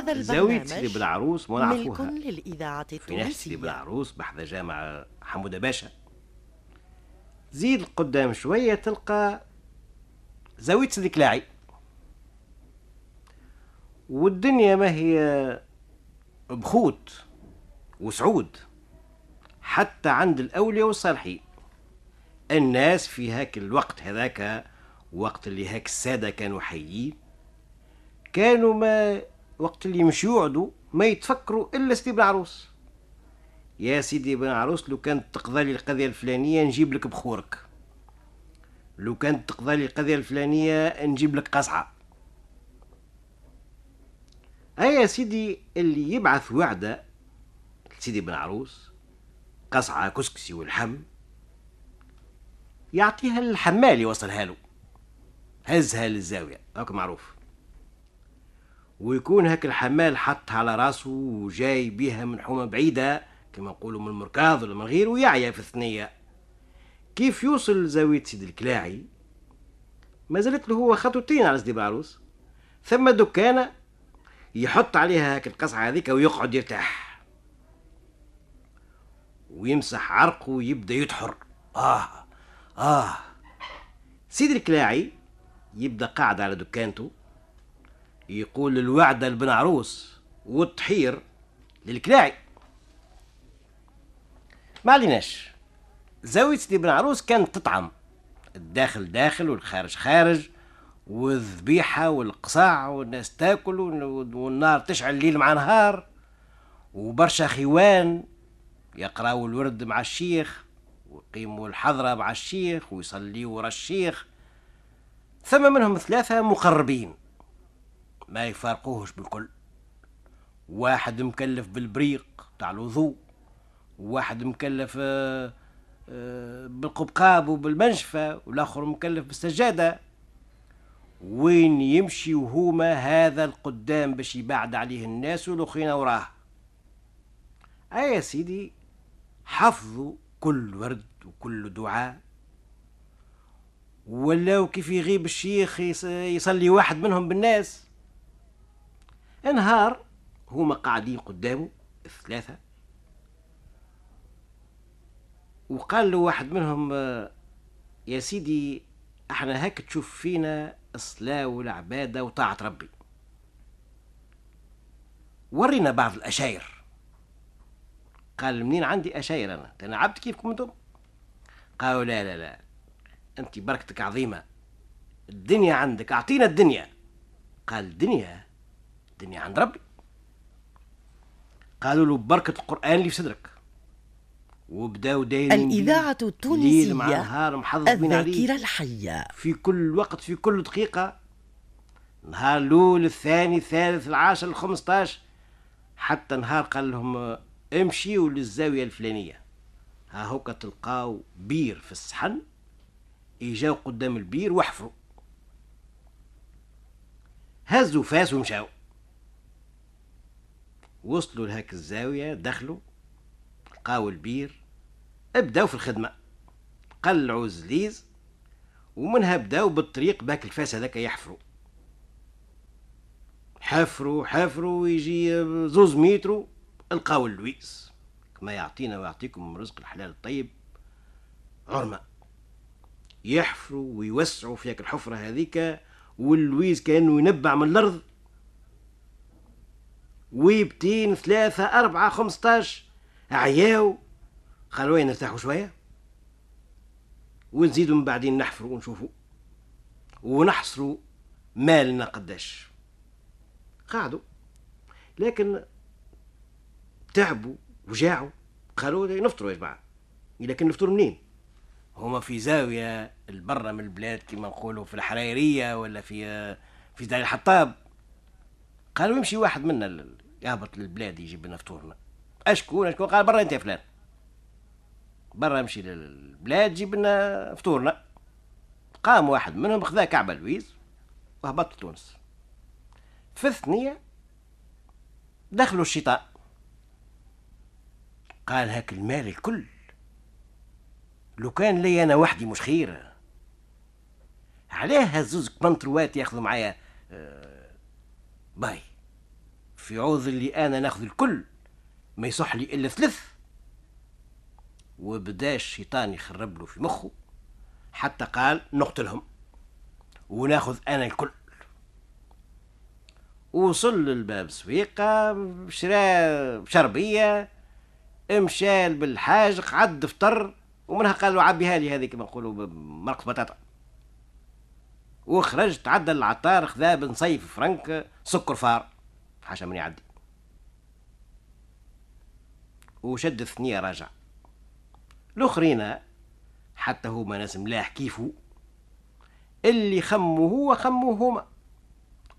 هذا البرنامج بالعروس ما ملك للإذاعة في نفس سيدي التونسية. بالعروس بحذا جامع حمودة باشا. زيد قدام شوية تلقى زاوية سيدي كلاعي. والدنيا ما هي بخوت وسعود حتى عند الأولياء والصالحين. الناس في هاك الوقت هذاك وقت اللي هاك السادة كانوا حيين كانوا ما وقت اللي مش يقعدوا ما يتفكروا إلا سيدي بن عروس. يا سيدي بن عروس لو كانت تقضى لي القضية الفلانية نجيب لك بخورك. لو كانت تقضى لي القضية الفلانية نجيب لك قصعة. أي يا سيدي اللي يبعث وعدة لسيدي بن عروس؟ قصعة كسكسي والحم. يعطيها للحمال يوصلها له. هزها للزاوية هاك معروف. ويكون هاك الحمال حطها على راسه وجاي بيها من حومة بعيدة كما نقولوا من المركاض ولا من غير ويعيا في الثنية. كيف يوصل لزاوية سيدي الكلاعي؟ ما زالت له هو خطوتين على سيدي بعروس ثم دكانة يحط عليها هاك القصعة هذيك ويقعد يرتاح. ويمسح عرقه ويبدأ يتحر آه آه. سيدي الكلاعي يبدأ قاعد على دكانته. يقول الوعدة لبن عروس والتحير للكلاعي. ما عليناش. زاوية سيدي بن عروس كانت تطعم. الداخل داخل والخارج خارج والذبيحة والقصاع والناس تاكل والنار تشعل ليل مع نهار وبرشا خوان يقراوا الورد مع الشيخ ويقيموا الحضرة مع الشيخ ويصليوا ورا الشيخ. ثم منهم ثلاثة مقربين. ما يفارقوهش بالكل. واحد مكلف بالبريق تاع الوضوء وواحد مكلف آه، آه، بالقبقاب وبالمنشفة والآخر مكلف بالسجادة. وين يمشي وهما هذا القدام باش يبعد عليه الناس والأخرين وراه؟ أي يا سيدي حفظوا كل ورد وكل دعاء. ولاو كيف يغيب الشيخ يص- يصلي واحد منهم بالناس؟ نهار هما قاعدين قدامه الثلاثة. وقال له واحد منهم آه، يا سيدي إحنا هاك تشوف فينا الصلاة والعبادة وطاعة ربي. ورينا بعض الأشاير. قال منين عندي أشاير أنا؟ أنا عبد كيفكم أنتم. قالوا لا لا لا أنت بركتك عظيمة. الدنيا عندك أعطينا الدنيا. قال الدنيا؟ الدنيا عند ربي. قالوا له بركة القرآن اللي في صدرك. وبداو دايرين الإذاعة ليل مع التونسية نهار عليه الذاكرة الحية. في كل وقت في كل دقيقة. نهار الأول الثاني الثالث العاشر الخمسطاش. حتى نهار قال لهم امشيوا للزاوية الفلانية. ها هوكا تلقاو بير في الصحن. يجاو قدام البير وحفروا. هزوا فاس ومشاو. وصلوا لهاك الزاوية دخلوا لقاو البير أبداو في الخدمة قلعوا زليز ومنها بداو بالطريق باك الفاس هذاك يحفروا. حفروا حفروا ويجي زوز مترو لقاو اللويس. كما يعطينا ويعطيكم رزق الحلال الطيب عرمة. يحفروا ويوسعوا في الحفرة هذيك واللويس كأنه ينبع من الأرض. ويبتين ثلاثة أربعة خمسطاش. عياو. قالوا نرتاحوا شوية. ونزيدوا من بعدين نحفروا ونشوفوا. ونحصروا مالنا قداش. قعدوا. لكن تعبوا وجاعوا. قالوا نفطروا يا جماعة. لكن نفطروا منين؟ هما في زاوية البرة من البلاد كما نقولوا في الحريرية ولا في في دار الحطاب. قالوا يمشي واحد منا يهبط للبلاد يجيب لنا فطورنا اشكون اشكون قال برا أنت يا فلان. برا امشي للبلاد جيب لنا فطورنا. قام واحد منهم خذا كعبة لويز وهبط لتونس في الثنية دخلوا الشيطان قال هاك المال الكل. لو كان لي أنا وحدي مش خير. علاه هزوز كمنتروات ياخذوا معايا آه، باي. في عوض اللي أنا ناخذ الكل. ما يصح لي إلا ثلاث وبدا الشيطان يخرب له في مخه. حتى قال نقتلهم. وناخذ أنا الكل. وصل للباب سويقة شرا شربية مشى بالحاج قعد فطر ومنها قال له عبيها لي هذه كما نقولوا مرقة بطاطا. وخرج تعدى العطار خذا بن صيف فرنك سكر فار. حاشا من يعدي. وشد الثنية راجع. الاخرين حتى هما ناس ملاح كيفو اللي خمو هو خمو هما.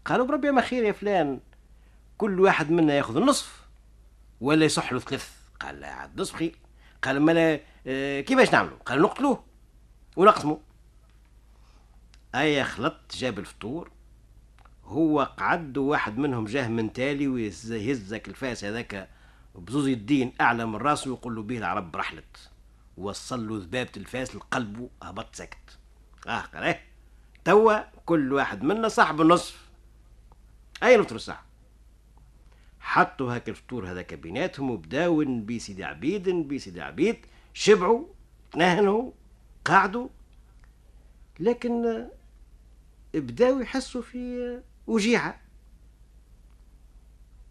قالوا بربي ما خير يا فلان كل واحد منا ياخذ النصف ولا يصح له ثلاث. قال لا عاد نصف خير. قال ما آه كيفاش نعملوا؟ قال نقتلوه ونقسموا. ايا خلط جاب الفطور هو قعد وواحد منهم جاه من تالي ويهزك الفاس هذاك بزوز الدين أعلى من راسه ويقول له به العرب رحلت. وصل له ذبابة الفاس لقلبه هبط سكت آه قال إيه توا كل واحد منا صاحب النصف. اي نفطر الساعة؟ حطوا هاك الفطور هذاك بيناتهم وبداو بسيدي عبيد بسيدي عبيد شبعوا تنهنوا قعدوا. لكن بداو يحسوا في وجيعة.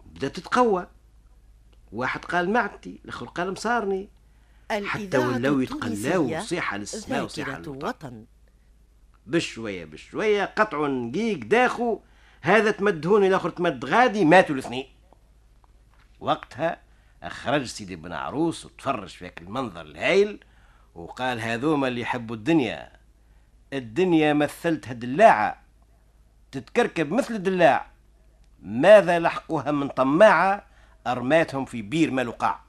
بدأت تتقوى. واحد قال معدتي الآخر قال مصارني. حتى ولاو يتقلاو صيحة للسماء وصيحة للوطن بشوية بشوية قطعوا نقيق داخو. هذا تمد هون الآخر تمد غادي ماتوا الاثنين وقتها أخرج سيدي بن عروس وتفرج في المنظر الهايل وقال هذوما اللي يحبوا الدنيا. الدنيا مثلتها دلاعة. تتكركب مثل الدلاع. ماذا لحقوها من طماعة أرماتهم في بير ملقاع